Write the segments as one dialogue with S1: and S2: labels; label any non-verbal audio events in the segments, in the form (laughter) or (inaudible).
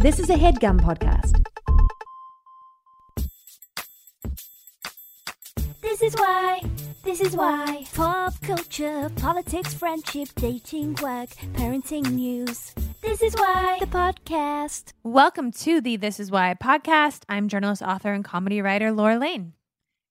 S1: This is a headgum podcast.
S2: This is why, this is why. Pop culture, politics, friendship, dating, work, parenting news. This is why the podcast.
S3: Welcome to the This Is Why podcast. I'm journalist, author, and comedy writer Laura Lane.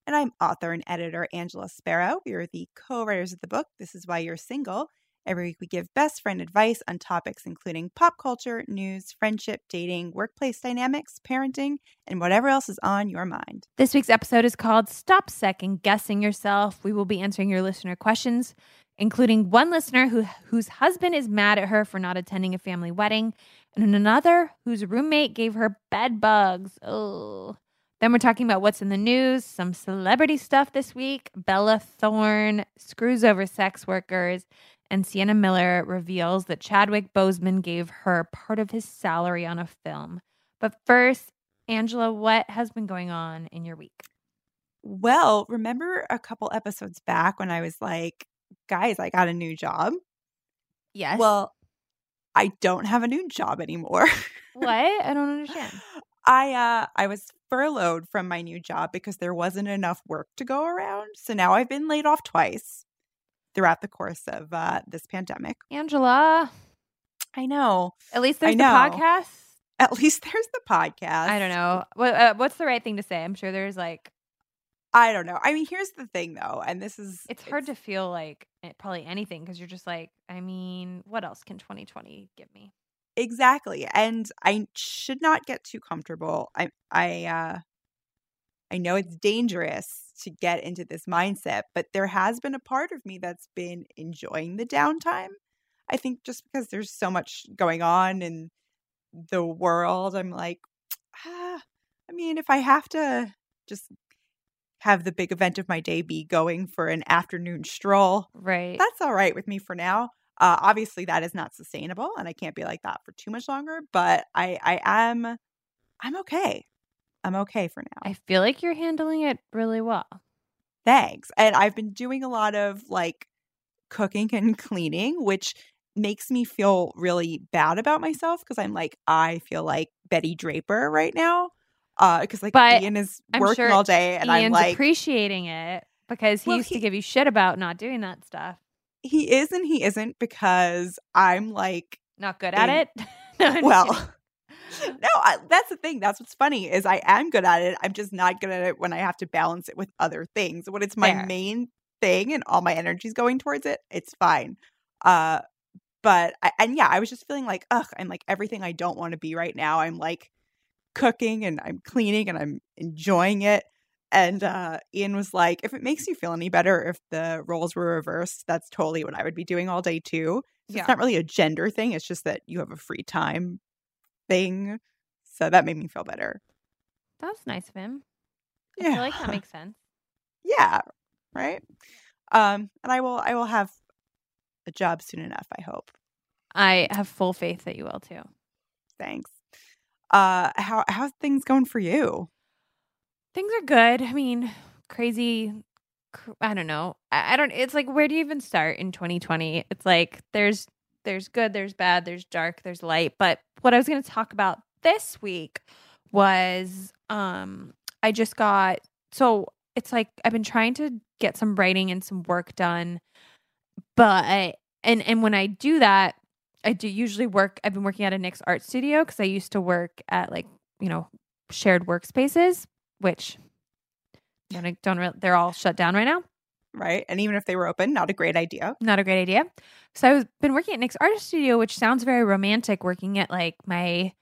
S4: And I'm author and editor Angela Spera. We are the co writers of the book, This Is Why You're Single. Every week, we give best friend advice on topics including pop culture, news, friendship, dating, workplace dynamics, parenting, and whatever else is on your mind.
S3: This week's episode is called Stop Second Guessing Yourself. We will be answering your listener questions, including one listener who, whose husband is mad at her for not attending a family wedding, and another whose roommate gave her bed bugs. Oh. Then we're talking about what's in the news, some celebrity stuff this week. Bella Thorne screws over sex workers, and Sienna Miller reveals that Chadwick Boseman gave her part of his salary on a film. But first, Angela, what has been going on in your week?
S4: Well, remember a couple episodes back when I was like, guys, I got a new job?
S3: Yes.
S4: Well, I don't have a new job anymore.
S3: what? I don't (laughs) understand.
S4: I uh I was furloughed from my new job because there wasn't enough work to go around. So now I've been laid off twice throughout the course of uh, this pandemic.
S3: Angela,
S4: I know.
S3: at least there's the podcast.
S4: At least there's the podcast.
S3: I don't know. What, uh, what's the right thing to say? I'm sure there's like,
S4: I don't know. I mean, here's the thing though, and this is
S3: it's hard to feel like it, probably anything because you're just like, I mean, what else can 2020 give me?
S4: exactly. And I should not get too comfortable. I I uh I know it's dangerous to get into this mindset, but there has been a part of me that's been enjoying the downtime. I think just because there's so much going on in the world, I'm like, ah, I mean, if I have to just have the big event of my day be going for an afternoon stroll,
S3: Right.
S4: that's all right with me for now. Uh, obviously, that is not sustainable, and I can't be like that for too much longer. But I, I am, I'm okay. I'm okay for now.
S3: I feel like you're handling it really well.
S4: Thanks. And I've been doing a lot of like cooking and (laughs) cleaning, which makes me feel really bad about myself because I'm like, I feel like Betty Draper right now. Uh, because like
S3: But
S4: Ian is
S3: I'm
S4: working
S3: sure
S4: all day, and I'm like,
S3: appreciating it because he
S4: Well,
S3: used to give you shit about not doing that stuff.
S4: he is and he isn't because I'm like
S3: Not good at it. (laughs) No,
S4: well. No I, that's the thing that's what's funny is i am good at it i'm just not good at it when i have to balance it with other things when it's my
S3: Fair.
S4: main thing and all my energy's going towards it it's fine uh but I, and yeah i was just feeling like ugh i'm like everything i don't want to be right now i'm like cooking and i'm cleaning and i'm enjoying it and uh ian was like if it makes you feel any better if the roles were reversed that's totally what i would be doing all day too so
S3: Yeah.
S4: it's not really a gender thing it's just that you have a free time thing so that made me feel better
S3: That was nice of him. I
S4: yeah
S3: feel like that makes sense. (laughs)
S4: yeah right um and i will i will have a job soon enough i hope
S3: I have full faith that you will too.
S4: thanks uh how how's things going for you
S3: Things are good. I mean, crazy. cr- I don't know. I, I don't. It's like where do you even start in 2020? It's like there's there's good, there's bad, there's dark, there's light. But what I was going to talk about this week was um I just got so it's like I've been trying to get some writing and some work done, but and and when I do that, I do usually work. I've been working at a Nick's art studio because I used to work at like you know shared workspaces, which don't don't re- they're all shut down right now.
S4: Right and even if they were open not a great idea
S3: Not a great idea. So I've been working at Nick's Artist studio, which sounds very romantic. Working at like my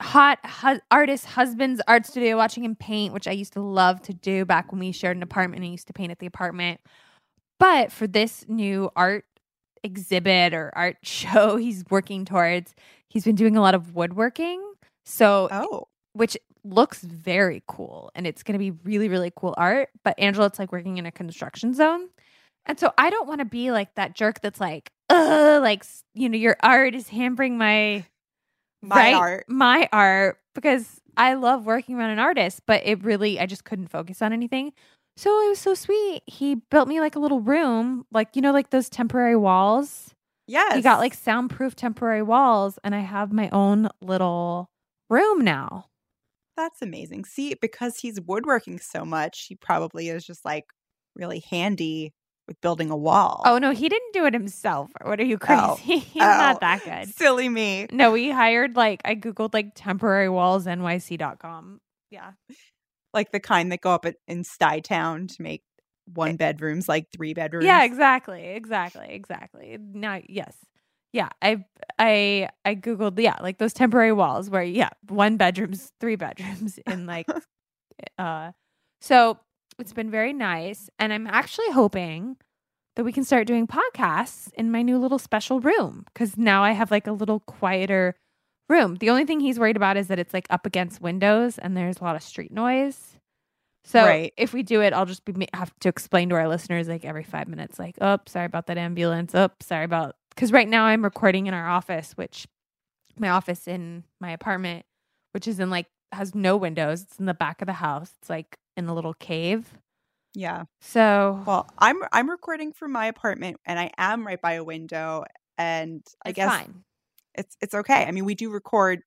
S3: hot hu- artist husband's art studio, watching him paint, which I used to love to do back when we shared an apartment and I used to paint at the apartment. But for this new art exhibit or art (laughs) show he's working towards, he's been doing a lot of woodworking. So
S4: oh
S3: which looks very cool and it's going to be really really cool art but angela it's like working in a construction zone and so i don't want to be like that jerk that's like uh like you know your art is hampering my
S4: my
S3: right?
S4: art
S3: my art because i love working around an artist but it really i just couldn't focus on anything so it was so sweet he built me like a little room like you know like those temporary walls
S4: Yes.
S3: He got like soundproof temporary walls, and I have my own little room now.
S4: That's amazing. See, because he's woodworking so much, he probably is just like really handy with building a wall.
S3: Oh no, he didn't do it himself. What are you (laughs)
S4: Oh.
S3: crazy? (laughs) He's
S4: Oh.
S3: not that (laughs) good.
S4: silly me.
S3: No, we hired like I googled like temporary walls nyc.com. Yeah.
S4: Like the kind that go up at, in Stuytown to make eh one bedrooms like three bedrooms.
S3: Yeah, exactly. Exactly. Exactly. Now, yes. Yeah, I I I googled yeah, like those temporary walls where yeah, one bedrooms, three bedrooms in like (laughs) uh so it's been very nice and I'm actually hoping that we can start doing podcasts in my new little special room cuz now I have like a little quieter room. The only thing he's worried about is that it's like up against windows and there's a lot of street noise. So
S4: Right.
S3: if we do it, I'll just be have to explain to our listeners like every five minutes, like, "Oh, sorry about that ambulance. Oh, sorry about." Because right now I'm recording in our office, which my office in my apartment, which is in like has no windows. It's in the back of the house. It's like in a little cave.
S4: Yeah.
S3: So
S4: Well, I'm I'm recording from my apartment and I am right by a window and I
S3: it's
S4: guess
S3: fine.
S4: it's it's okay. I mean, we do record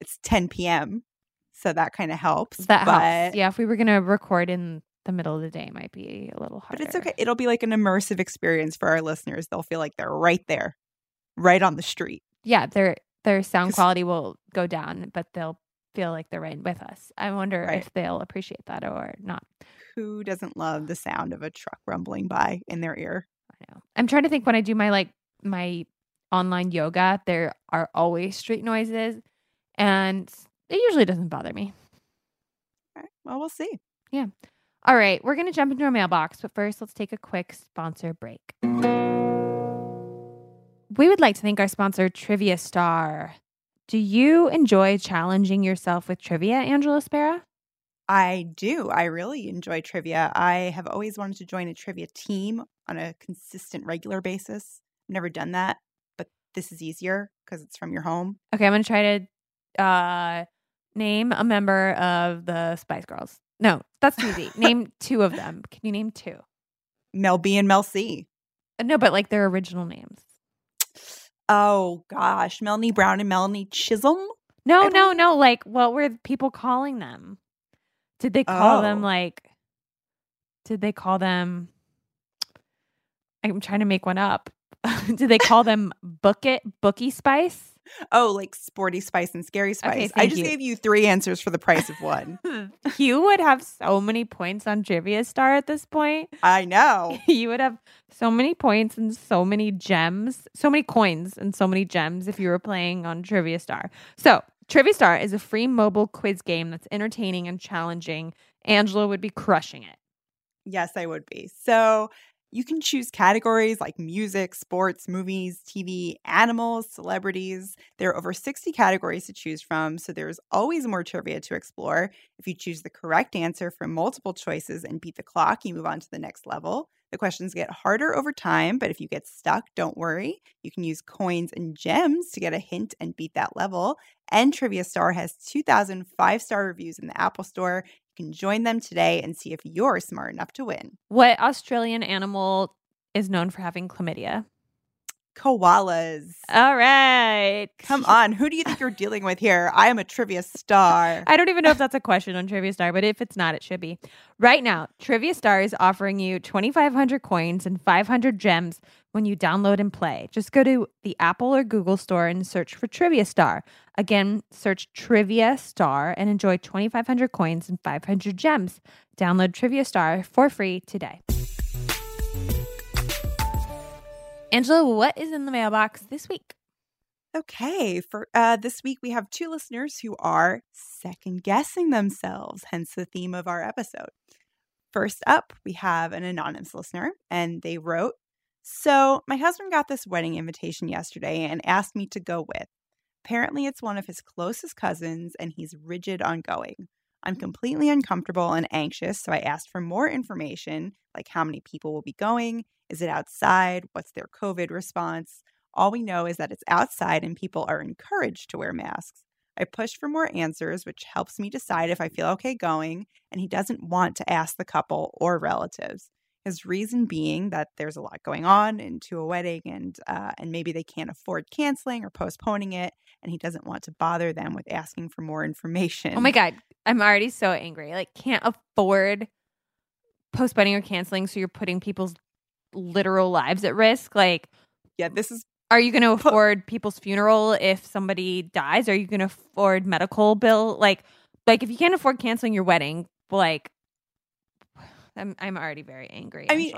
S4: it's 10 p.m. So that kind of helps.
S3: That
S4: but,
S3: helps. Yeah, if we were gonna record in the middle of the day, might be a little harder.
S4: But it's okay. It'll be like an immersive experience for our listeners. They'll feel like they're right there, right on the street.
S3: Yeah, their their sound quality will go down, but they'll feel like they're right with us. I wonder
S4: Right.
S3: if they'll appreciate that or not.
S4: Who doesn't love the sound of a truck rumbling by in their ear?
S3: I know. I'm trying to think when I do my like my online yoga, there are always street noises and it usually doesn't bother me.
S4: All right. Well, we'll see.
S3: All right, we're going to jump into our mailbox, but first let's take a quick sponsor break. We would like to thank our sponsor Trivia Star. Do you enjoy challenging yourself with trivia, Angela Spera?
S4: I do. I really enjoy trivia. I have always wanted to join a trivia team on a consistent, regular basis. I've never done that, but this is easier because it's from your home.
S3: Okay, I'm going to try to uh name a member of the Spice Girls. No, that's easy. name two of them. Can you name two?
S4: Mel B and Mel C.
S3: Uh, No, but like their original names.
S4: Oh gosh, Melanie Brown and Melanie Chisholm.
S3: No, no, no. Like, what were people calling them? Did they call them
S4: Oh.
S3: like? Did they call them? I'm trying to make one up. (laughs) did they call them Book Bookie Spice?
S4: Oh, like Sporty Spice and Scary Spice. I just
S3: you.
S4: gave you three answers for the price of one. (laughs)
S3: you would have so many points on Trivia Star at this point.
S4: I know. (laughs)
S3: you would have so many points and so many gems, so many coins and so many gems if you were playing on Trivia Star. So, Trivia Star is a free mobile quiz game that's entertaining and challenging. Angela would be crushing it.
S4: Yes, I would be. So you can choose categories like music, sports, movies, TV, animals, celebrities. There are over 60 categories to choose from, so there's always more trivia to explore. If you choose the correct answer from multiple choices and beat the clock, you move on to the next level. The questions get harder over time, but if you get stuck, don't worry. You can use coins and gems to get a hint and beat that level. And Trivia Star has 2,000 five star reviews in the Apple Store. You can join them today and see if you're smart enough to win.
S3: What Australian animal is known for having chlamydia?
S4: Koalas.
S3: All right.
S4: Come (laughs) on, who do you think you're dealing with here? I am a trivia star.
S3: I don't even know if that's a question on Trivia Star, but if it's not, it should be. Right now, Trivia Star is offering you 2,500 coins and 500 gems when you download and play. Just go to the Apple or Google store and search for Trivia Star. Again, search Trivia Star and enjoy 2,500 coins and 500 gems. Download Trivia Star for free today. Angela, what is in the mailbox this week?
S4: Okay, for uh, this week we have two listeners who are second guessing themselves, hence the theme of our episode. First up, we have an anonymous listener, and they wrote So, my husband got this wedding invitation yesterday and asked me to go with. Apparently, it's one of his closest cousins, and he's rigid on going. I'm completely uncomfortable and anxious, so I asked for more information like how many people will be going, is it outside, what's their COVID response. All we know is that it's outside and people are encouraged to wear masks. I pushed for more answers, which helps me decide if I feel okay going, and he doesn't want to ask the couple or relatives. His reason being that there's a lot going on into a wedding, and uh, and maybe they can't afford canceling or postponing it, and he doesn't want to bother them with asking for more information.
S3: Oh my god, I'm already so angry. Like, can't afford postponing or canceling, so you're putting people's literal lives at risk. Like,
S4: Yeah, this is
S3: are you going to afford people's funeral if somebody dies? Are you going to afford medical bill? Like, like if you can't afford canceling your wedding, like, I'm I'm already very angry.
S4: I mean,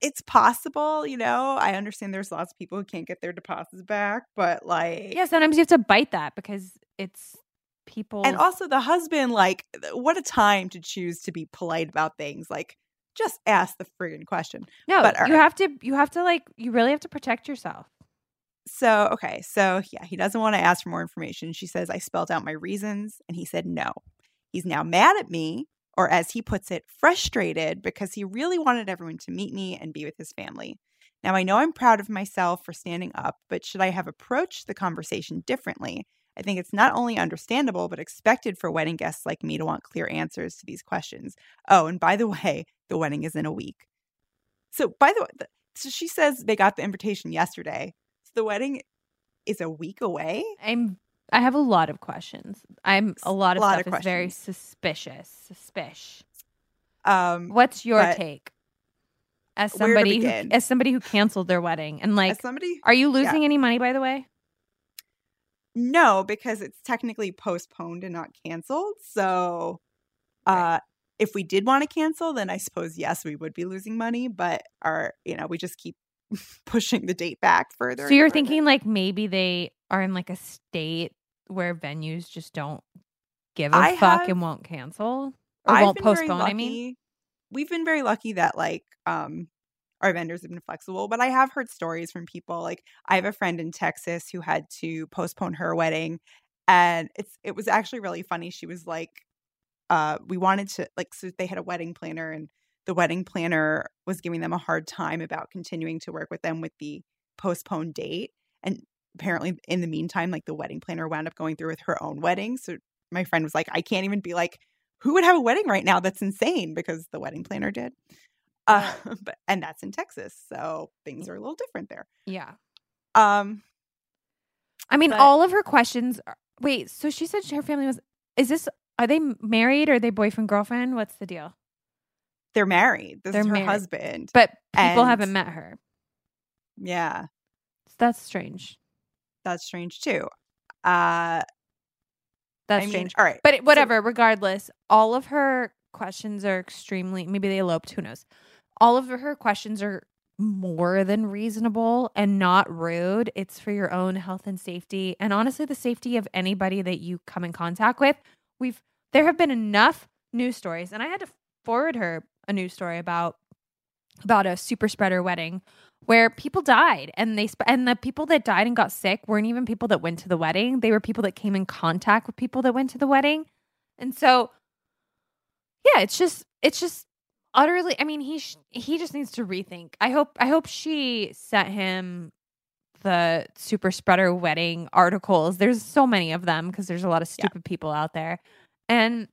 S4: it's possible, you know. I understand there's lots of people who can't get their deposits back, but like
S3: yeah, sometimes you have to bite that because it's people.
S4: And also the husband, like, what a time to choose to be polite about things. Like, just ask the friggin' question.
S3: no,
S4: but,
S3: you
S4: right.
S3: have to. You have to like. You really have to protect yourself.
S4: So, okay. So, yeah, he doesn't want to ask for more information. She says, I spelled out my reasons. And he said, no. He's now mad at me, or as he puts it, frustrated because he really wanted everyone to meet me and be with his family. Now, I know I'm proud of myself for standing up, but should I have approached the conversation differently? I think it's not only understandable, but expected for wedding guests like me to want clear answers to these questions. Oh, and by the (laughs) way, the wedding is in a week. So, by the way, so she says they got the invitation yesterday. So the wedding is a week away.
S3: I'm. I have a lot of questions. I'm a lot of
S4: lot
S3: stuff
S4: of
S3: is very suspicious. Suspicious.
S4: Um,
S3: What's your
S4: but
S3: take as
S4: where to
S3: somebody who,
S4: begin?
S3: as somebody who canceled their wedding and like
S4: as somebody,
S3: are you losing any money by the way?
S4: no, because it's technically postponed and not canceled. So, uh, if we did want to cancel, then I suppose yes, we would be losing money. But our, you know, we just keep (laughs) pushing the date back further.
S3: So
S4: and
S3: you're
S4: further.
S3: thinking like maybe they are in like a state where venues just don't give a
S4: I
S3: fuck
S4: have-
S3: and won't cancel or
S4: I've
S3: won't postpone. I mean,
S4: we've been very lucky that like um our vendors have been flexible, but I have heard stories from people. Like I have a friend in Texas who had to postpone her wedding, and it's it was actually really funny. She was like, uh, we wanted to like so they had a wedding planner, and the wedding planner was giving them a hard time about continuing to work with them with the postponed date, and apparently in the meantime, like the wedding planner wound up going through with her own wedding. So my friend was like, I can't even be like who would have a wedding right now that's insane because the wedding planner did uh, (laughs) but and that's in texas so things are a little different there
S3: yeah.
S4: um
S3: I mean,
S4: But-
S3: all of her questions. Are, wait, so she said her family was. Is this? Are they married? Or are they boyfriend girlfriend? What's the deal?
S4: they're married this
S3: They're
S4: is her
S3: married.
S4: husband
S3: But people
S4: And-
S3: haven't met her.
S4: yeah
S3: That's strange.
S4: That's strange too uh
S3: That's
S4: i mean
S3: strange.
S4: all right
S3: But whatever, regardless, all of her questions are extremely maybe they eloped, who knows. All of her questions are more than reasonable and not rude. It's for your own health and safety and honestly the safety of anybody that you come in contact with. We've there have been enough news stories and I had to forward her a news story about about a super spreader wedding where people died and they sp- and the people that died and got sick weren't even people that went to the wedding. They were people that came in contact with people that went to the wedding. And so yeah it's just it's just utterly i mean he sh- he just needs to rethink. I hope i hope she sent him the super spreader wedding articles. There's so many of them because there's a lot of
S4: Yeah.
S3: stupid people out there. And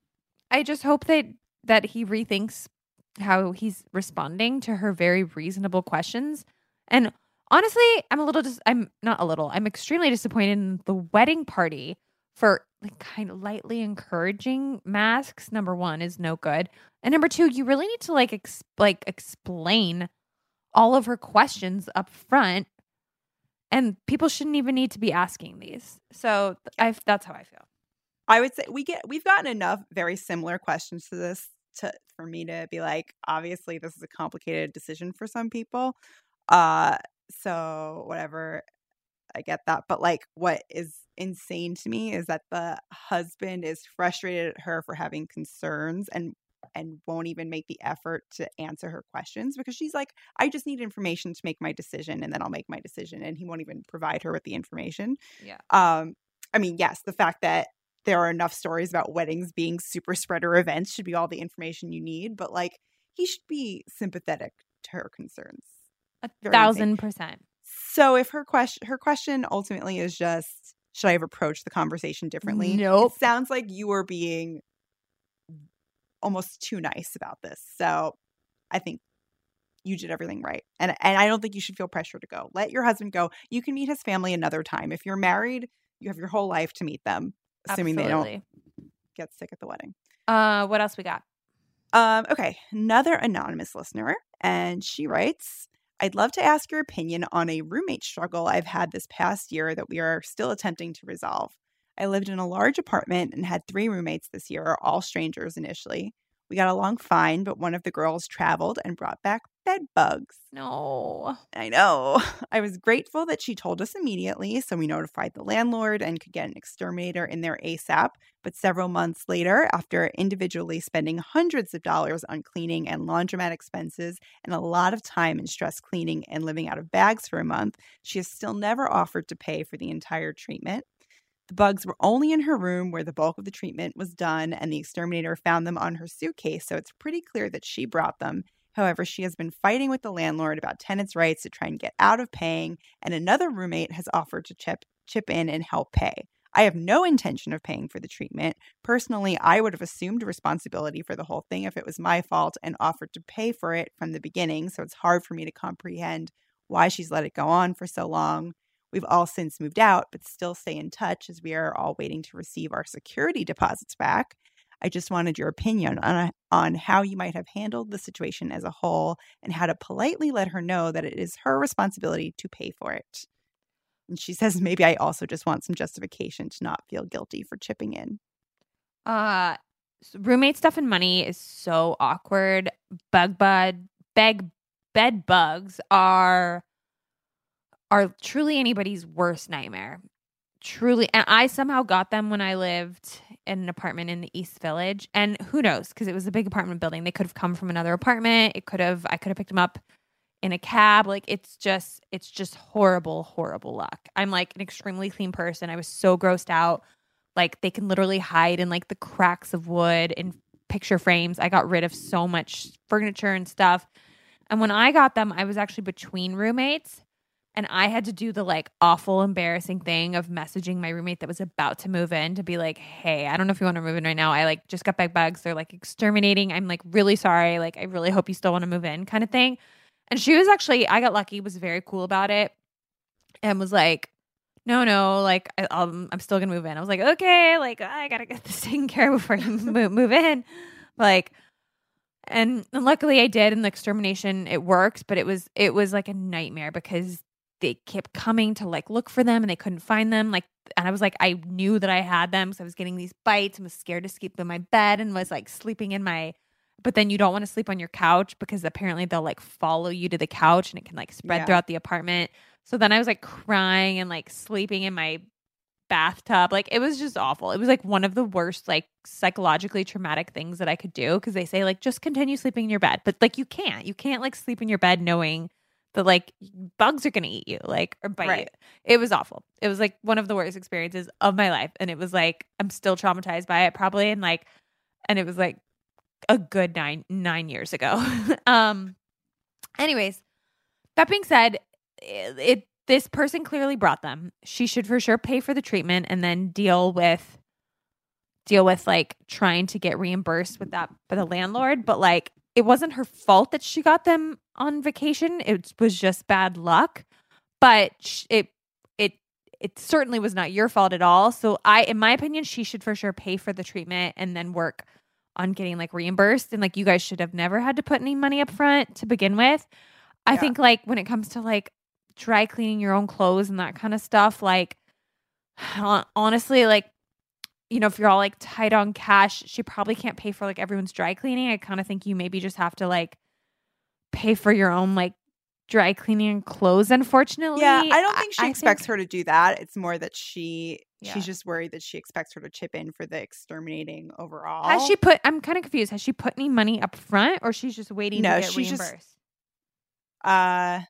S3: i just hope that that he rethinks how he's responding to her very reasonable questions. And honestly, I'm a little just I'm not a little. I'm extremely disappointed in the wedding party for like kind of lightly encouraging masks. Number 1 is no good. And number 2, you really need to like ex- like explain all of her questions up front. And people shouldn't even need to be asking these. So I that's how I feel.
S4: i would say we get we've gotten enough very similar questions to this to for me to be like obviously this is a complicated decision for some people uh so whatever i get that but like what is insane to me is that the husband is frustrated at her for having concerns and and won't even make the effort to answer her questions because she's like i just need information to make my decision and then i'll make my decision and he won't even provide her with the information
S3: Yeah.
S4: um i mean yes the fact that there are enough stories about weddings being super spreader events should be all the information you need but like he should be sympathetic to her concerns
S3: A thousand percent.
S4: so if her question her question ultimately is just should I have approached the conversation differently?
S3: Nope.
S4: It sounds like you were being almost too nice about this. So I think you did everything right. And and I don't think you should feel pressure to go. Let your husband go. You can meet his family another time. If you're married, you have your whole life to meet them, assuming they don't get sick at the wedding.
S3: Uh, what else we got?
S4: Um, okay, another anonymous listener, and she writes, I'd love to ask your opinion on a roommate struggle I've had this past year that we are still attempting to resolve. I lived in a large apartment and had three roommates this year, all strangers initially. We got along fine, but one of the girls traveled and brought back bed bugs.
S3: No.
S4: I know. (laughs) I was grateful that she told us immediately, so we notified the landlord and could get an exterminator in there ASAP. But several months later, after individually spending hundreds of dollars on cleaning and laundromat expenses and a lot of time and stress cleaning and living out of bags for a month, she has still never offered to pay for the entire treatment. The bugs were only in her room where the bulk of the treatment was done, and the exterminator found them on her suitcase, so it's pretty clear that she brought them. However, she has been fighting with the landlord about tenants' rights to try and get out of paying, and another roommate has offered to chip, chip in and help pay. I have no intention of paying for the treatment. Personally, I would have assumed responsibility for the whole thing if it was my fault and offered to pay for it from the beginning, so it's hard for me to comprehend why she's let it go on for so long. We've all since moved out, but still stay in touch as we are all waiting to receive our security deposits back. I just wanted your opinion on, on how you might have handled the situation as a whole and how to politely let her know that it is her responsibility to pay for it. And she says, maybe I also just want some justification to not feel guilty for chipping in.
S3: Uh, roommate stuff and money is so awkward. Bug bud, beg, bed bugs are are truly anybody's worst nightmare. Truly, and I somehow got them when I lived in an apartment in the East Village, and who knows? Because it was a big apartment building. They could have come from another apartment. It could have. I could have picked them up in a cab. Like it's just, it's just horrible, horrible luck. I'm like an extremely clean person. I was so grossed out like they can literally hide in like the cracks of wood in picture frames. I got rid of so much furniture and stuff. And when I got them, I was actually between roommates and I had to do the like awful embarrassing thing of messaging my roommate that was about to move in to be like, "Hey, I don't know if you want to move in right now. I like just got bed bugs. They're like exterminating. I'm like really sorry. Like I really hope you still want to move in kind of thing." And she was actually I got lucky, was very cool about it and was like, no, no, like I, um, I'm still gonna move in. I was like, okay, like I gotta get this (laughs) taken care of before you move, move in, like, and, and luckily I did, and the extermination it worked, but it was it was like a nightmare because they kept coming to like look for them and they couldn't find them, like, and I was like, I knew that I had them, so I was getting these bites and was scared to sleep in my bed and was like sleeping in my. But then you don't want to sleep on your couch because apparently they'll like follow you to the couch and it can like spread
S4: Yeah.
S3: throughout the apartment. So then I was like crying and like sleeping in my bathtub. Like it was just awful. It was like one of the worst, like psychologically traumatic things that I could do because they say like just continue sleeping in your bed, but like you can't. You can't like sleep in your bed knowing that like bugs are gonna eat you, like or bite
S4: Right.
S3: you. It was awful. It was like one of the worst experiences of my life, and it was like I'm still traumatized by it probably, and like, and it was like a good nine nine years ago. (laughs) um. Anyways, that being said, it, it this person clearly brought them. She should for sure pay for the treatment and then deal with deal with like trying to get reimbursed with that by the landlord. But like it wasn't her fault that she got them on vacation. It was just bad luck. But it it it certainly was not your fault at all. So I, in my opinion, she should for sure pay for the treatment and then work on getting like reimbursed. And like you guys should have never had to put any money up front to begin with. I
S4: Yeah.
S3: think like when it comes to like dry cleaning your own clothes and that kind of stuff, like (sighs) honestly, like you know, if you're all like tight on cash, she probably can't pay for like everyone's dry cleaning. I kind of think you maybe just have to like pay for your own like dry cleaning and clothes. Unfortunately,
S4: Yeah, I don't think she
S3: I
S4: expects
S3: think-
S4: her to do that. It's more that she
S3: Yeah.
S4: she's just worried that she expects her to chip in for the exterminating overall.
S3: Has she put? I'm kind of confused. Has she put any money up front, or she's just waiting
S4: No,
S3: to get
S4: she's just-
S3: reimbursed?
S4: uh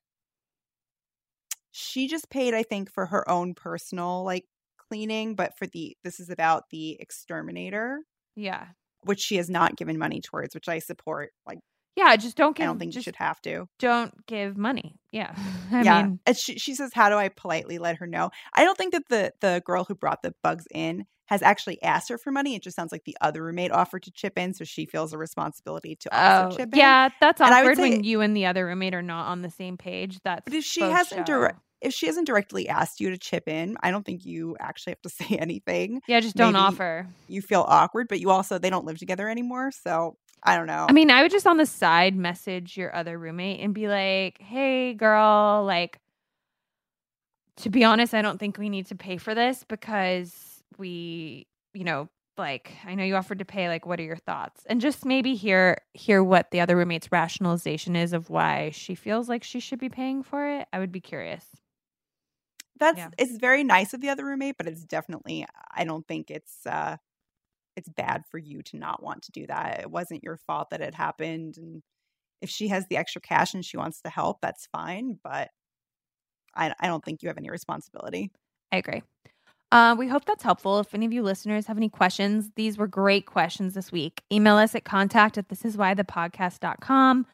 S4: she just paid I think for her own personal like cleaning, but for the this is about the exterminator,
S3: yeah,
S4: which she has not given money towards, which I support like
S3: Yeah, just don't give.
S4: I don't think you should have to.
S3: don't give money. Yeah, (laughs) I
S4: yeah.
S3: mean,
S4: she, she says, How do I politely let her know? I don't think that the the girl who brought the bugs in has actually asked her for money. It just sounds like the other roommate offered to chip in, so she feels a responsibility to also
S3: oh,
S4: chip in.
S3: yeah, that's
S4: And I would
S3: awkward when you and the other roommate are not on the same page. That's
S4: But if she hasn't direct if she hasn't directly asked you to chip in, I don't think you actually have to (laughs) say anything.
S3: yeah, just don't
S4: maybe-
S3: offer.
S4: You feel awkward, but you also they don't live together anymore, so I don't know.
S3: I mean, I would just on the side message your other roommate and be like, "Hey, girl, like." To be honest, I don't think we need to pay for this because we, you know, like I know you offered to pay. Like, what are your thoughts? And just maybe hear hear what the other roommate's rationalization is of why she feels like she should be paying for it. I would be curious.
S4: That's
S3: yeah.
S4: it's very nice of the other roommate, but it's definitely I don't think it's uh it's bad for you to not want to do that. It wasn't your fault that it happened and if she has the extra cash and she wants to help, that's fine, but I I don't think you have any responsibility.
S3: I agree. Uh, we hope that's helpful. If any of you listeners have any questions, these were great questions this week. Email us at contact at thisiswhythepodcast.com.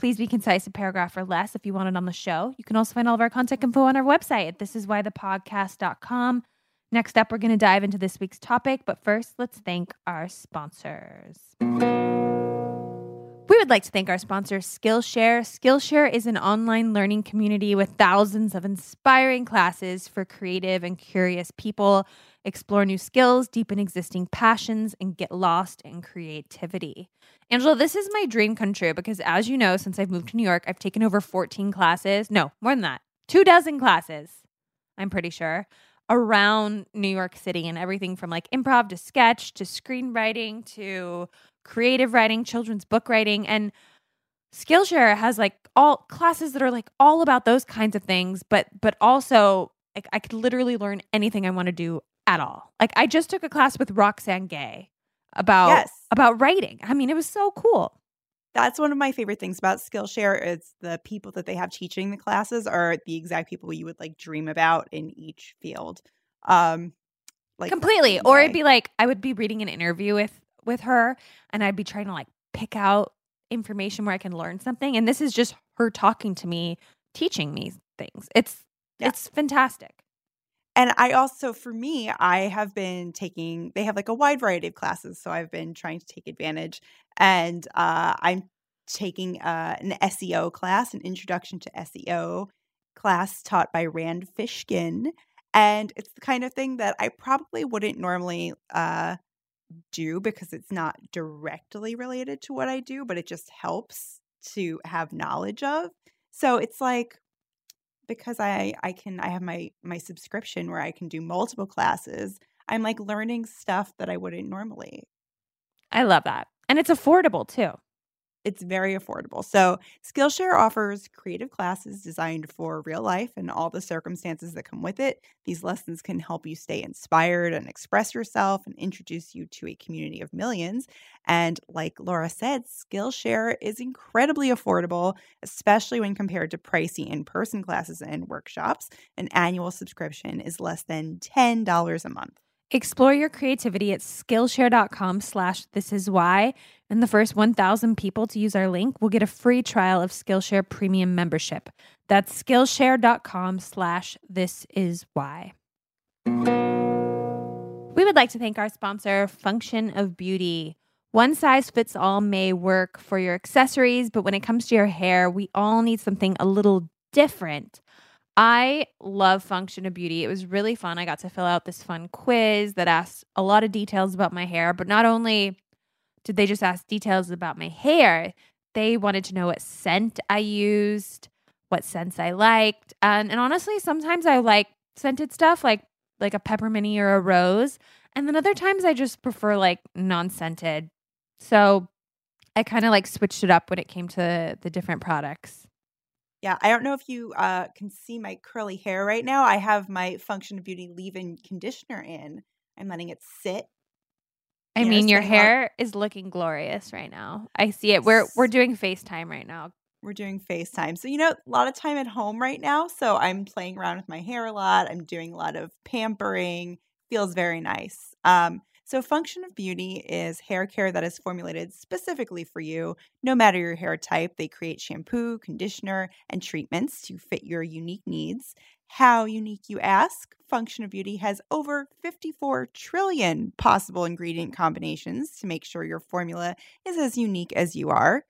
S3: Please be concise, a paragraph or less if you want it on the show. You can also find all of our contact info on our website at thisiswhythepodcast.com. Next up, we're going to dive into this week's topic, but first, let's thank our sponsors. We would like to thank our sponsor, Skillshare. Skillshare is an online learning community with thousands of inspiring classes for creative and curious people. Explore new skills, deepen existing passions, and get lost in creativity. Angela, this is my dream come true because, as you know, since I've moved to New York, I've taken over 14 classes. No, more than that, two dozen classes, I'm pretty sure, around New York City and everything from like improv to sketch to screenwriting to creative writing, children's book writing, and Skillshare has like all classes that are like all about those kinds of things, but but also like I could literally learn anything I want to do at all. Like I just took a class with Roxane Gay about
S4: Yes.
S3: about writing. I mean, it was so cool.
S4: That's one of my favorite things about Skillshare is the people that they have teaching the classes are the exact people you would like dream about in each field. Um like
S3: completely or it'd be like i would be reading an interview with with her and i'd be trying to like pick out information where i can learn something and this is just her talking to me teaching me things it's
S4: Yeah.
S3: it's fantastic
S4: And I also, for me, I have been taking, they have like a wide variety of classes. So I've been trying to take advantage. And uh, I'm taking uh, an SEO class, an introduction to SEO class taught by Rand Fishkin. And it's the kind of thing that I probably wouldn't normally uh, do because it's not directly related to what I do, but it just helps to have knowledge of. So it's like, because I I can I have my my subscription where I can do multiple classes. I'm like learning stuff that I wouldn't normally.
S3: i love that and it's affordable too
S4: It's very affordable. So, Skillshare offers creative classes designed for real life and all the circumstances that come with it. These lessons can help you stay inspired and express yourself and introduce you to a community of millions. And like Laura said, Skillshare is incredibly affordable, especially when compared to pricey in person classes and workshops. An annual subscription is less than $10 a month.
S3: Explore your creativity at skillshare.com slash this is why and the first 1000 people to use our link will get a free trial of skillshare premium membership. That's skillshare.com slash this is why. We would like to thank our sponsor function of beauty. One size fits all may work for your accessories but when it comes to your hair we all need something a little different I love Function of Beauty. It was really fun. I got to fill out this fun quiz that asked a lot of details about my hair, but not only did they just ask details about my hair, they wanted to know what scent I used, what scents I liked. And, and honestly, sometimes I like scented stuff like like a peppermint or a rose, and then other times I just prefer like non-scented. So I kind of like switched it up when it came to the different products.
S4: Yeah, I don't know if you uh, can see my curly hair right now. I have my Function of Beauty leave-in conditioner in. I'm letting it sit.
S3: I mean, your hair is looking glorious right now. I see it. We're we're doing FaceTime right now.
S4: We're doing FaceTime. So, you know, a lot of time at home right now. So I'm playing around with my hair a lot. I'm doing a lot of pampering. Feels very nice. Um, So, Function of Beauty is hair care that is formulated specifically for you. No matter your hair type, they create shampoo, conditioner, and treatments to fit your unique needs. How unique, you ask? Function of Beauty has over 54 trillion possible ingredient combinations to make sure your formula is as unique as you are.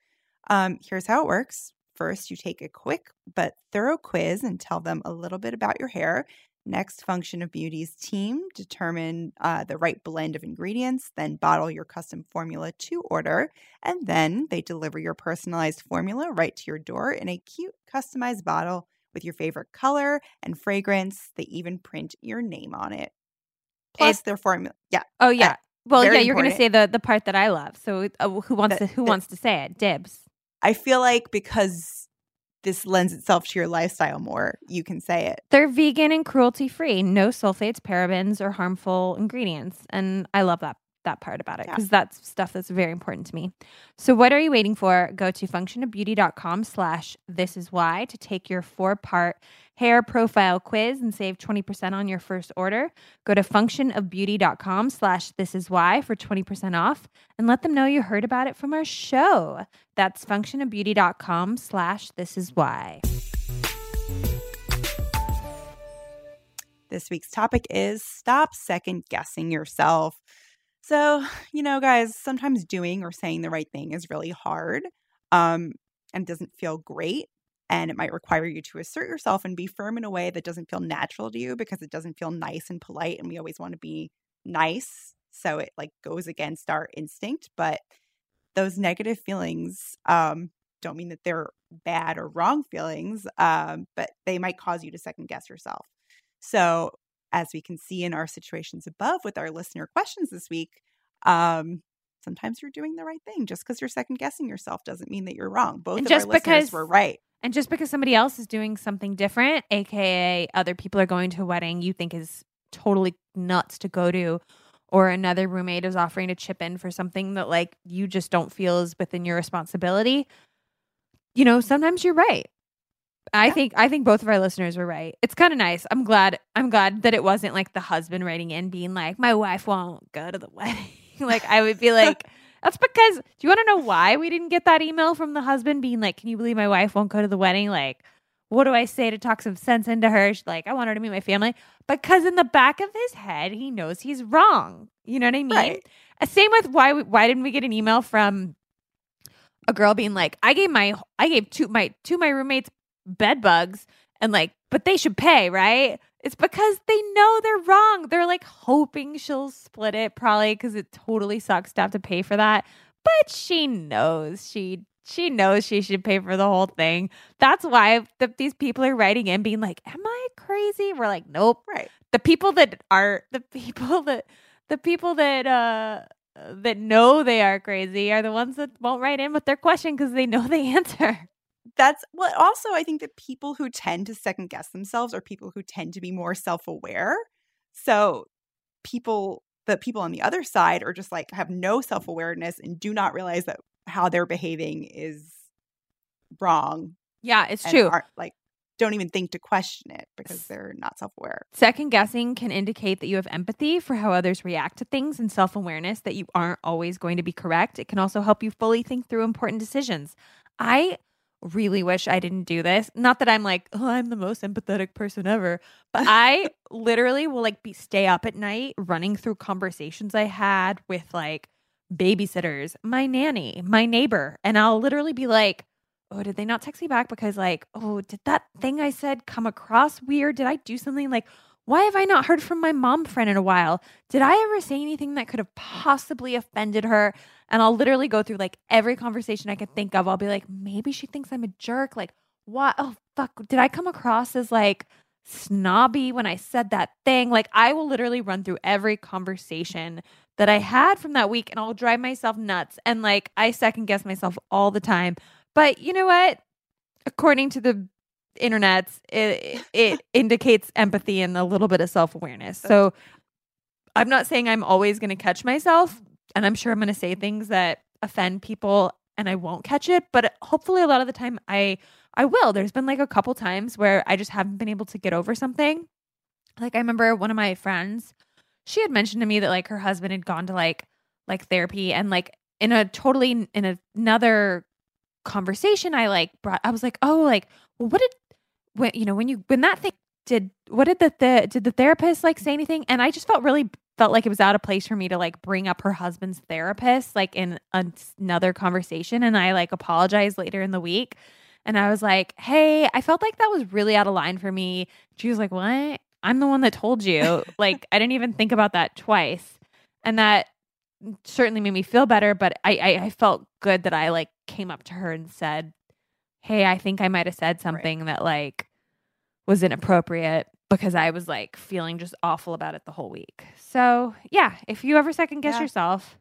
S4: Um, here's how it works. First, you take a quick but thorough quiz and tell them a little bit about your hair. Next, Function of Beauty's team determine uh, the right blend of ingredients, then bottle your custom formula to order, and then they deliver your personalized formula right to your door in a cute customized bottle with your favorite color and fragrance. They even print your name on it. Plus,
S3: It's-
S4: their formula, yeah,
S3: Oh yeah. well,
S4: very
S3: yeah, you're going to say the the part that I love. So uh, who wants
S4: The-
S3: to who
S4: the-
S3: wants to say it? Dibs.
S4: I feel like because this lends itself to your lifestyle more, you can say it.
S3: They're vegan and cruelty free, no sulfates, parabens, or harmful ingredients, and I love that that part about it
S4: Yeah.
S3: because that's stuff that's very important to me. So what are you waiting for? Go to functionofbeauty.com slash this is why to take your four part hair profile quiz and save 20% on your first order. Go to functionofbeauty.com slash this is why for 20% off and let them know you heard about it from our show. That's functionofbeauty.com slash this is why.
S4: This week's topic is stop second guessing yourself. So, you know, guys, sometimes doing or saying the right thing is really hard um, and doesn't feel great. And it might require you to assert yourself and be firm in a way that doesn't feel natural to you because it doesn't feel nice and polite. And we always want to be nice. So it like goes against our instinct. But those negative feelings um, don't mean that they're bad or wrong feelings, um, but they might cause you to second guess yourself. So, as we can see in our situations above with our listener questions this week, um, sometimes you're doing the right thing. Just because you're second guessing yourself doesn't mean that you're wrong. Both
S3: And
S4: of
S3: just
S4: our listeners
S3: because-
S4: were right.
S3: And just because somebody else is doing something different, aka other people are going to a wedding you think is totally nuts to go to, or another roommate is offering to chip in for something that like you just don't feel is within your responsibility, you know, sometimes you're right. I
S4: Yeah.
S3: think I think both of our listeners were right. It's kind of nice. I'm glad I'm glad that it wasn't like the husband writing in being like, My wife won't go to the (laughs) wedding. like I would be (laughs) like that's because do you want to know why we didn't get that email from the husband being like, Can you believe my wife won't go to the wedding? Like, what do I say to talk some sense into her? She's like, I want her to meet my family. Because in the back of his head, he knows he's wrong. You know what I mean?
S4: Right.
S3: Uh, Same with why we- why didn't we get an email from a girl being like, I gave my I gave two my two my roommates bed bugs and like, but they should pay, right? It's because they know they're wrong. They're like hoping she'll split it, probably because it totally sucks to have to pay for that. But she knows she she knows she should pay for the whole thing. That's why the, these people are writing in, being like, "Am I crazy?" We're like, "Nope."
S4: Right.
S3: The people that are the people (laughs) that the people that uh that know they are crazy are the ones that won't write in with their question because they know the (laughs) answer.
S4: That's well, also, I think that people who tend to second guess themselves are people who tend to be more self aware. So, people, the people on the other side are just like have no self awareness and do not realize that how they're behaving is wrong.
S3: Yeah, it's
S4: and
S3: true.
S4: like, don't even think to question it because they're not self aware.
S3: Second guessing can indicate that you have empathy for how others react to things and self awareness that you aren't always going to be correct. It can also help you fully think through important decisions. I really wish I didn't do this. Not that I'm like, oh, I'm the most empathetic person ever, but (laughs) I literally will like be stay up at night running through conversations I had with like babysitters, my nanny, my neighbor, and I'll literally be like, oh, did they not text me back because like, oh, did that thing I said come across weird? Did I do something like why have I not heard from my mom friend in a while? Did I ever say anything that could have possibly offended her? And I'll literally go through like every conversation I could think of. I'll be like, maybe she thinks I'm a jerk. Like, what? Oh, fuck. Did I come across as like snobby when I said that thing? Like, I will literally run through every conversation that I had from that week and I'll drive myself nuts. And like, I second guess myself all the time. But you know what? According to the internet, it, it (laughs) indicates empathy and a little bit of self awareness. So I'm not saying I'm always going to catch myself, and I'm sure I'm going to say things that offend people and I won't catch it, but hopefully a lot of the time I I will. There's been like a couple times where I just haven't been able to get over something. Like I remember one of my friends, she had mentioned to me that like her husband had gone to like like therapy and like in a totally in another conversation I like brought I was like, "Oh, like well, what did when you know when you when that thing did what did the, the did the therapist like say anything?" And I just felt really felt like it was out of place for me to like bring up her husband's therapist like in another conversation and I like apologized later in the week. And I was like, "Hey, I felt like that was really out of line for me." She was like, "What? I'm the one that told you." (laughs) like I didn't even think about that twice. And that certainly made me feel better, but I, I, I felt good that I like came up to her and said, "Hey, I think I might have said something right. that like was inappropriate because I was like feeling just awful about it the whole week." So, yeah, if you ever second guess yeah. yourself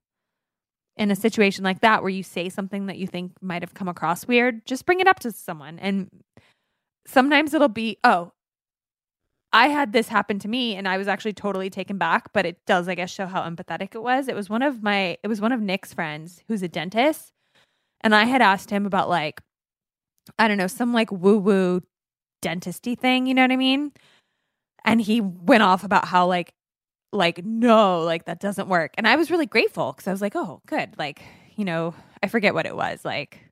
S3: in a situation like that where you say something that you think might have come across weird, just bring it up to someone and sometimes it'll be, "Oh, I had this happen to me and I was actually totally taken back, but it does, I guess, show how empathetic it was. It was one of my, it was one of Nick's friends who's a dentist. And I had asked him about like, I don't know, some like woo woo dentisty thing, you know what I mean? And he went off about how like, like, no, like that doesn't work. And I was really grateful because I was like, oh, good. Like, you know, I forget what it was. Like,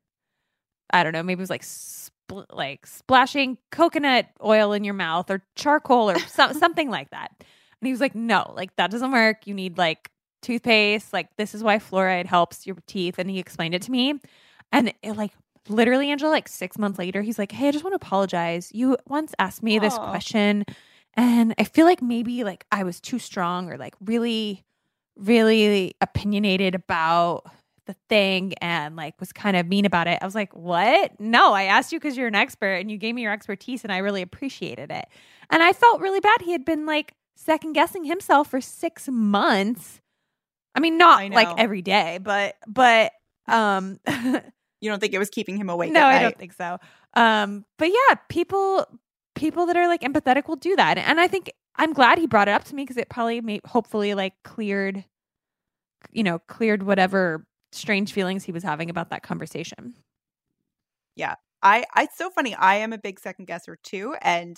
S3: I don't know, maybe it was like spl- like splashing coconut oil in your mouth or charcoal or so- (laughs) something like that. And he was like, no, like that doesn't work. You need like toothpaste. Like this is why fluoride helps your teeth. And he explained it to me. And it like literally, Angela, like six months later, he's like, hey, I just want to apologize. You once asked me this question. And I feel like maybe like I was too strong or like really, really opinionated about the thing and like was kind of mean about it. I was like, "What? No, I asked you cuz you're an expert and you gave me your expertise and I really appreciated it." And I felt really bad. He had been like second guessing himself for 6 months. I mean, not I like every day, but but um (laughs)
S4: you don't think it was keeping him awake?
S3: No, I don't think so. Um but yeah, people people that are like empathetic will do that. And I think I'm glad he brought it up to me because it probably made hopefully like cleared you know, cleared whatever strange feelings he was having about that conversation.
S4: Yeah. I, I it's so funny. I am a big second guesser too. And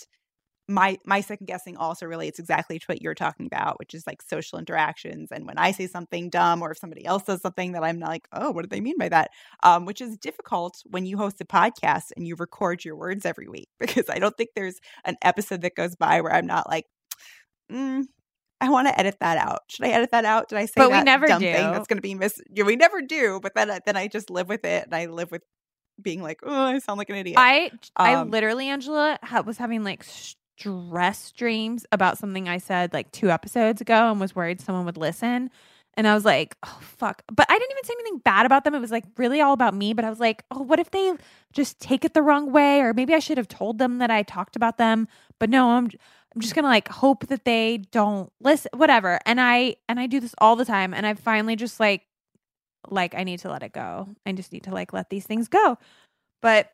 S4: my my second guessing also relates exactly to what you're talking about, which is like social interactions. And when I say something dumb or if somebody else says something that I'm like, oh, what do they mean by that? Um, which is difficult when you host a podcast and you record your words every week (laughs) because I don't think there's an episode that goes by where I'm not like, mm, I want to edit that out. Should I edit that out? Did I say
S3: but
S4: that
S3: we never
S4: dumb
S3: do.
S4: thing that's going to be miss? Yeah, we never do. But then, then I just live with it, and I live with being like, oh, I sound like an idiot.
S3: I, um, I literally, Angela, ha- was having like stress dreams about something I said like two episodes ago, and was worried someone would listen. And I was like, oh, fuck. But I didn't even say anything bad about them. It was like really all about me. But I was like, oh, what if they just take it the wrong way? Or maybe I should have told them that I talked about them. But no, I'm I'm just gonna like hope that they don't listen, whatever. And I and I do this all the time. And I finally just like like I need to let it go. I just need to like let these things go. But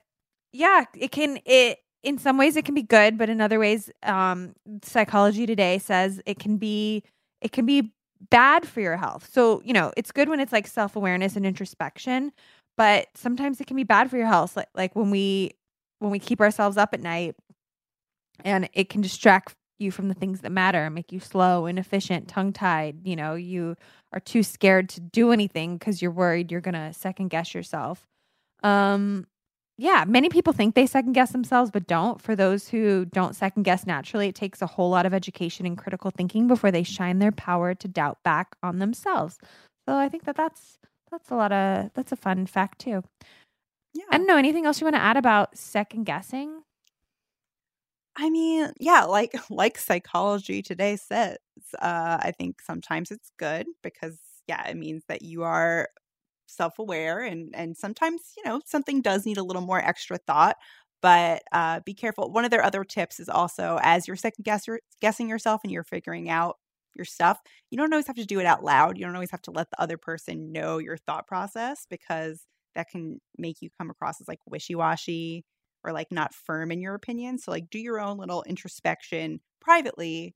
S3: yeah, it can it in some ways it can be good, but in other ways, um, psychology today says it can be it can be bad for your health. So, you know, it's good when it's like self-awareness and introspection, but sometimes it can be bad for your health. Like like when we when we keep ourselves up at night and it can distract you from the things that matter, make you slow, inefficient, tongue tied. You know, you are too scared to do anything because you're worried you're to second guess yourself. Um, yeah, many people think they second guess themselves, but don't. For those who don't second guess naturally, it takes a whole lot of education and critical thinking before they shine their power to doubt back on themselves. So I think that that's that's a lot of that's a fun fact too. Yeah. I don't know anything else you want to add about second guessing.
S4: I mean, yeah, like (laughs) like psychology today says, uh, I think sometimes it's good because yeah, it means that you are self-aware and and sometimes you know something does need a little more extra thought but uh, be careful one of their other tips is also as you're second guessing yourself and you're figuring out your stuff you don't always have to do it out loud you don't always have to let the other person know your thought process because that can make you come across as like wishy-washy or like not firm in your opinion. So like do your own little introspection privately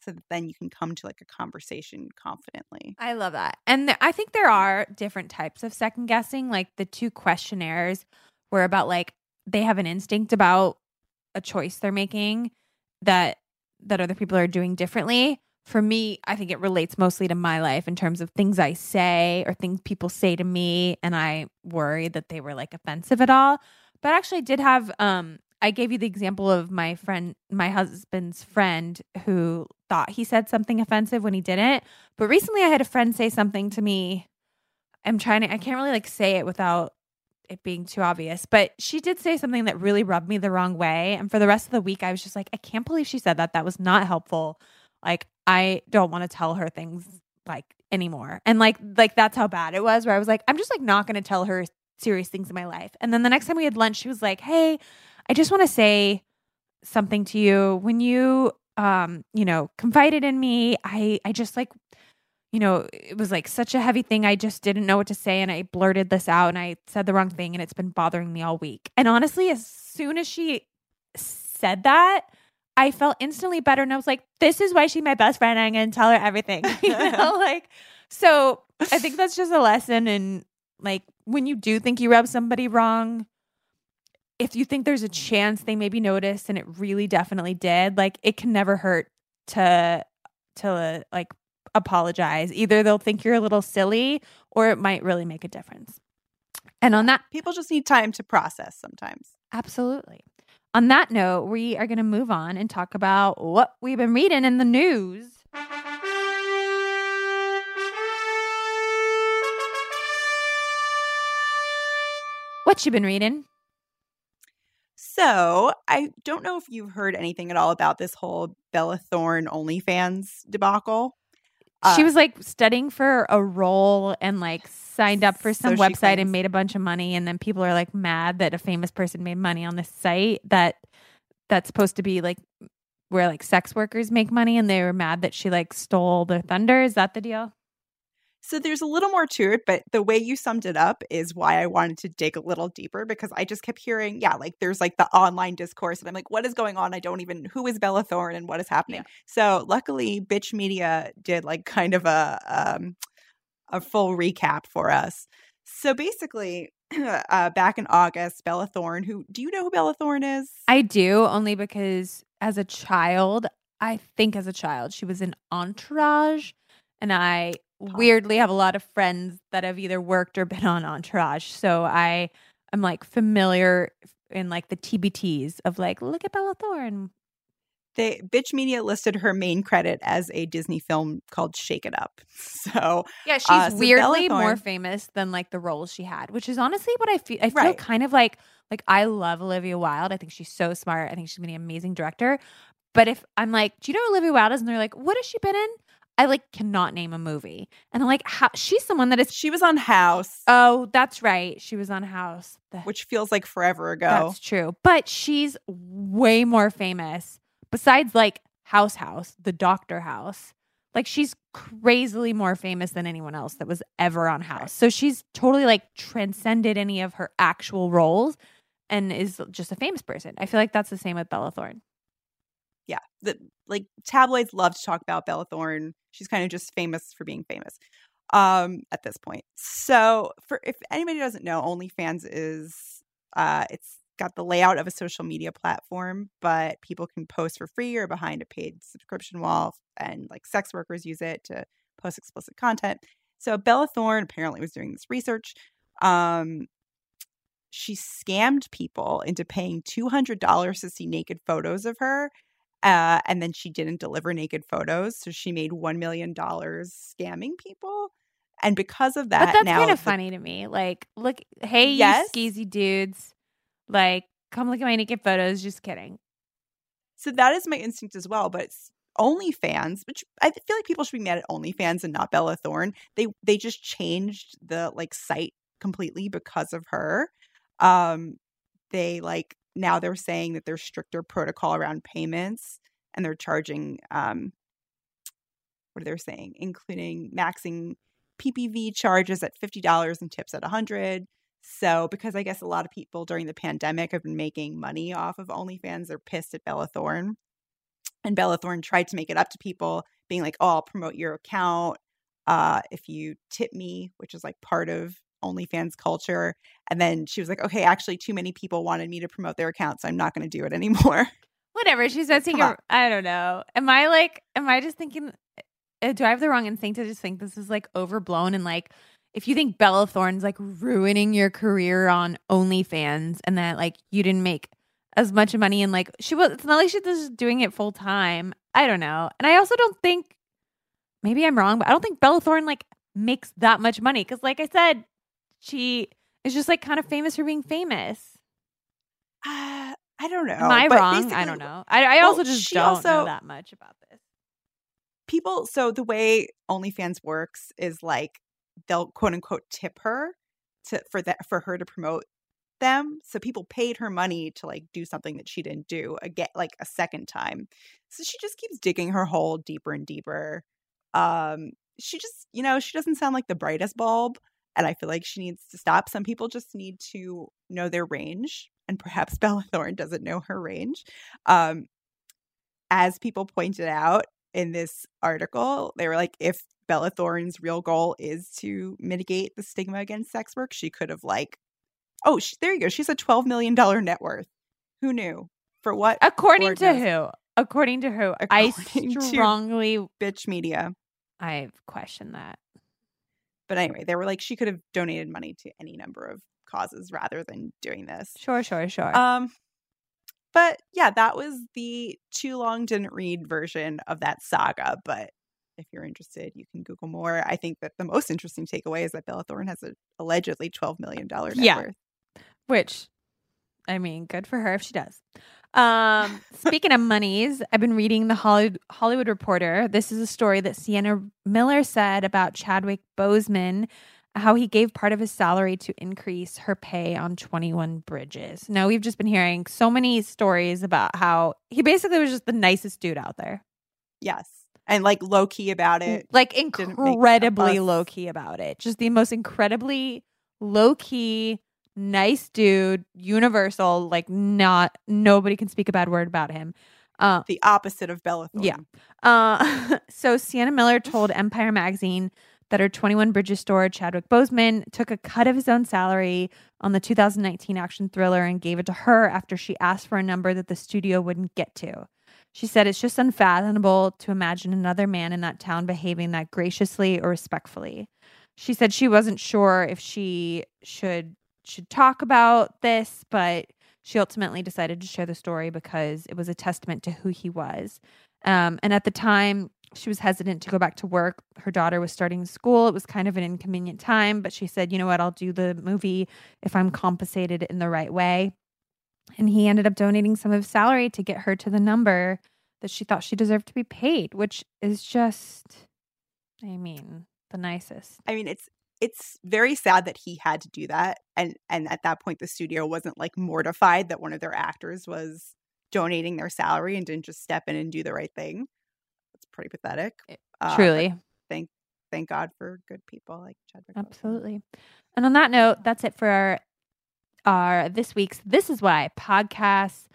S4: so that then you can come to like a conversation confidently.
S3: I love that. And th- I think there are different types of second guessing. Like the two questionnaires were about like they have an instinct about a choice they're making that that other people are doing differently for me, I think it relates mostly to my life in terms of things I say or things people say to me, and I worry that they were like offensive at all. But actually, I did have um, I gave you the example of my friend, my husband's friend, who thought he said something offensive when he didn't. But recently, I had a friend say something to me. I'm trying to, I can't really like say it without it being too obvious, but she did say something that really rubbed me the wrong way. And for the rest of the week, I was just like, I can't believe she said that. That was not helpful. Like, I don't want to tell her things like anymore. And like, like that's how bad it was. Where I was like, I'm just like not going to tell her serious things in my life. And then the next time we had lunch, she was like, Hey, I just want to say something to you. When you, um, you know, confided in me, I, I just like you know, it was like such a heavy thing. I just didn't know what to say. And I blurted this out and I said the wrong thing. And it's been bothering me all week. And honestly, as soon as she said that, I felt instantly better. And I was like, this is why she's my best friend. I'm going to tell her everything. (laughs) you (laughs) know, like, so I think that's just a lesson. And like, when you do think you rub somebody wrong, if you think there's a chance they maybe noticed and it really definitely did, like, it can never hurt to, to like apologize. Either they'll think you're a little silly or it might really make a difference. And on that,
S4: People just need time to process sometimes.
S3: absolutely. On that note, we are going to move on and talk about what we've been reading in the news. What you been reading?
S4: So I don't know if you've heard anything at all about this whole Bella Thorne OnlyFans debacle.
S3: she
S4: Uh,
S3: was like studying for a role and like signed up for some
S4: So
S3: website
S4: claims.
S3: and made a bunch of money and then people are like mad that a famous person made money on this site that that's supposed to be like where like sex workers make money and they were mad that she like stole their thunder is that the deal
S4: So there's a little more to it, but the way you summed it up is why I wanted to dig a little deeper because I just kept hearing, yeah, like there's like the online discourse, and I'm like, what is going on? I don't even who is Bella Thorne and what is happening. So luckily, Bitch Media did like kind of a um, a full recap for us. So basically, (clears throat) uh, back in August, Bella Thorne, who do you know who Bella Thorne is?
S3: i do only because as a child i think as a child she was in entourage and i weirdly have a lot of friends that have either worked or been on entourage so i am like familiar in like the tbts of like look at bella thorne
S4: they Bitch Media listed her main credit as a Disney film called Shake It Up. (laughs) So
S3: Yeah, she's
S4: Uh, so
S3: weirdly
S4: Bella
S3: more famous than like the roles she had, which is honestly what I feel. I feel
S4: Right.
S3: kind of like like I love Olivia Wilde. I think she's so smart. I think she's gonna be an amazing director. But if I'm like, do you know Olivia Wilde is? And they're like, what has she been in? I like cannot name a movie. And I'm like, how she's someone that is.
S4: she was on House,
S3: Oh, that's right. She was on House. The-
S4: which feels like forever ago.
S3: That's true. But she's way more famous. Besides like House House, the Doctor House. Like she's crazily more famous than anyone else that was ever on House. So she's totally like transcended any of her actual roles and is just a famous person. I feel like that's the same with Bella Thorne.
S4: Yeah, the like tabloids love to talk about Bella Thorne. She's kind of just famous for being famous um at this point. So for if anybody doesn't know, OnlyFans is uh it's got the layout of a social media platform, but people can post for free or behind a paid subscription wall and like sex workers use it to post explicit content. So Bella Thorne apparently was doing this research. Um she scammed people into paying $200 to see naked photos of her uh, and then she didn't deliver naked photos, so she made one million dollars scamming people. And because of that,
S3: but that's
S4: now
S3: kind of funny to me. Like, look, hey,
S4: Yes.
S3: you skeezy dudes. Like, come look at my naked photos. Just kidding.
S4: So that is my instinct as well. But OnlyFans, which I feel like people should be mad at OnlyFans and not Bella Thorne. They they just changed the like site completely because of her. Um, they like now they're saying that there's stricter protocol around payments, and they're charging um, what are they saying, including maxing PPV charges at fifty dollars and tips at a hundred. So, because I guess a lot of people during the pandemic have been making money off of OnlyFans, they're pissed at Bella Thorne. And Bella Thorne tried to make it up to people, being like, oh, I'll promote your account uh, if you tip me, which is like part of OnlyFans culture. And then she was like, okay, actually, too many people wanted me to promote their account, so I'm not going to do it (laughs) anymore.
S3: Whatever. She's
S4: on.
S3: ar- I don't know. Am I like, am I just thinking uh, do I have the wrong instinct to just think this is like overblown and like if you think Bella Thorne's like ruining your career on OnlyFans and that like you didn't make as much money and like she was it's not like she's just doing it full time. I don't know. And I also don't think maybe I'm wrong, but I don't think Bella Thorne like makes that much money because like I said, she is just like kind of famous for being famous.
S4: Uh, I don't know.
S3: Am I
S4: but
S3: wrong? I don't know. I, I
S4: well,
S3: also just don't know that much about this.
S4: People, so the way OnlyFans works is like they'll quote unquote tip her to for that for her to promote them. So people paid her money to like do something that she didn't do again, like a second time. So she just keeps digging her hole deeper and deeper. Um, she just, you know, she doesn't sound like the brightest bulb, and I feel like she needs to stop. Some people just need to know their range, and perhaps (laughs) Bella Thorne doesn't know her range. Um, as people pointed out in this article, they were like, if Bella Thorne's real goal is to mitigate the stigma against sex work, she could have like, oh, she, there you go. She's a twelve million dollar net worth. Who knew? For what?
S3: According to who? According to who?
S4: According (laughs) to-
S3: I strongly
S4: Bitch media.
S3: I've questioned that.
S4: But anyway, they were like, she could have donated money to any number of causes rather than doing this.
S3: Sure, sure, sure.
S4: Um, but yeah, that was the too long didn't read version of that saga. But if you're interested, you can Google more. I think that the most interesting takeaway is that Bella Thorne has a allegedly twelve million dollar net
S3: Yeah.
S4: worth.
S3: Which, I mean, good for her if she does. Um, speaking of monies, I've been reading the Hollywood, Hollywood Reporter. This is a story that Sienna Miller said about Chadwick Boseman, how he gave part of his salary to increase her pay on 21 Bridges. Now, we've just been hearing so many stories about how he basically was just the nicest dude out there.
S4: Yes, and like low key about it.
S3: like incredibly low key about it. Just the most incredibly low key, nice dude, universal. Like not nobody can speak a bad word about him. Uh,
S4: The opposite of Bella Thorne.
S3: Yeah. uh, (laughs) so Sienna Miller told Empire Magazine that her 21 Bridges store, Chadwick Boseman, took a cut of his own salary on the 2019 action thriller and gave it to her after she asked for a number that the studio wouldn't get to. She said it's just unfathomable to imagine another man in that town behaving that graciously or respectfully. She said she wasn't sure if she should should talk about this, but she ultimately decided to share the story because it was a testament to who he was. Um, and at the time, she was hesitant to go back to work. Her daughter was starting school. It was kind of an inconvenient time, but she said, you know what, I'll do the movie if I'm compensated in the right way. And he ended up donating some of his salary to get her to the number that she thought she deserved to be paid, which is just, I mean, the nicest.
S4: I mean, it's it's very sad that he had to do that, and and at that point, the studio wasn't like mortified that one of their actors was donating their salary and didn't just step in and do the right thing. It's pretty pathetic.
S3: It-
S4: Uh,
S3: Truly.
S4: thank thank God for good people like Chadwick. Boseman.
S3: Absolutely. And on that note, that's it for our, our this week's This Is Why podcast.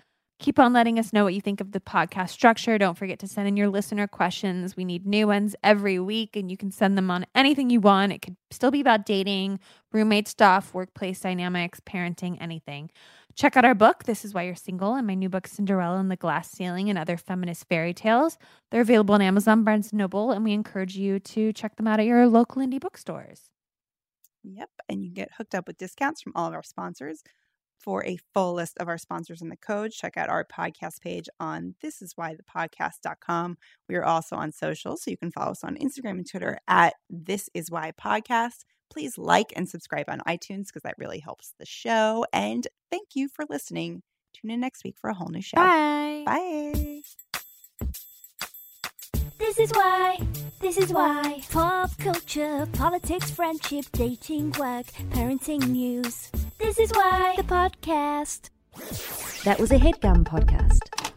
S3: Keep on letting us know what you think of the podcast structure. Don't forget to send in your listener questions. We need new ones every week, and you can send them on anything you want. It could still be about dating, roommate stuff, workplace dynamics, parenting, anything. Check out our book, This Is Why You're Single, and my new book, Cinderella and the Glass Ceiling and Other Feminist Fairy Tales. They're available on Amazon, Barnes Noble, and we encourage you to check them out at your local indie bookstores.
S4: Yep, and you get hooked up with discounts from all of our sponsors. For a full list of our sponsors and the codes, check out our podcast page on thisiswhythepodcast.com. We are also on social, so you can follow us on Instagram and Twitter at This Is Why Podcast. Please like and subscribe on iTunes because that really helps the show. And thank you for listening. Tune in next week for a whole new show.
S3: Bye.
S4: Bye.
S2: This is why, this is why. Pop culture, politics, friendship, dating, work, parenting news. This is why the podcast.
S1: That was a headgum podcast.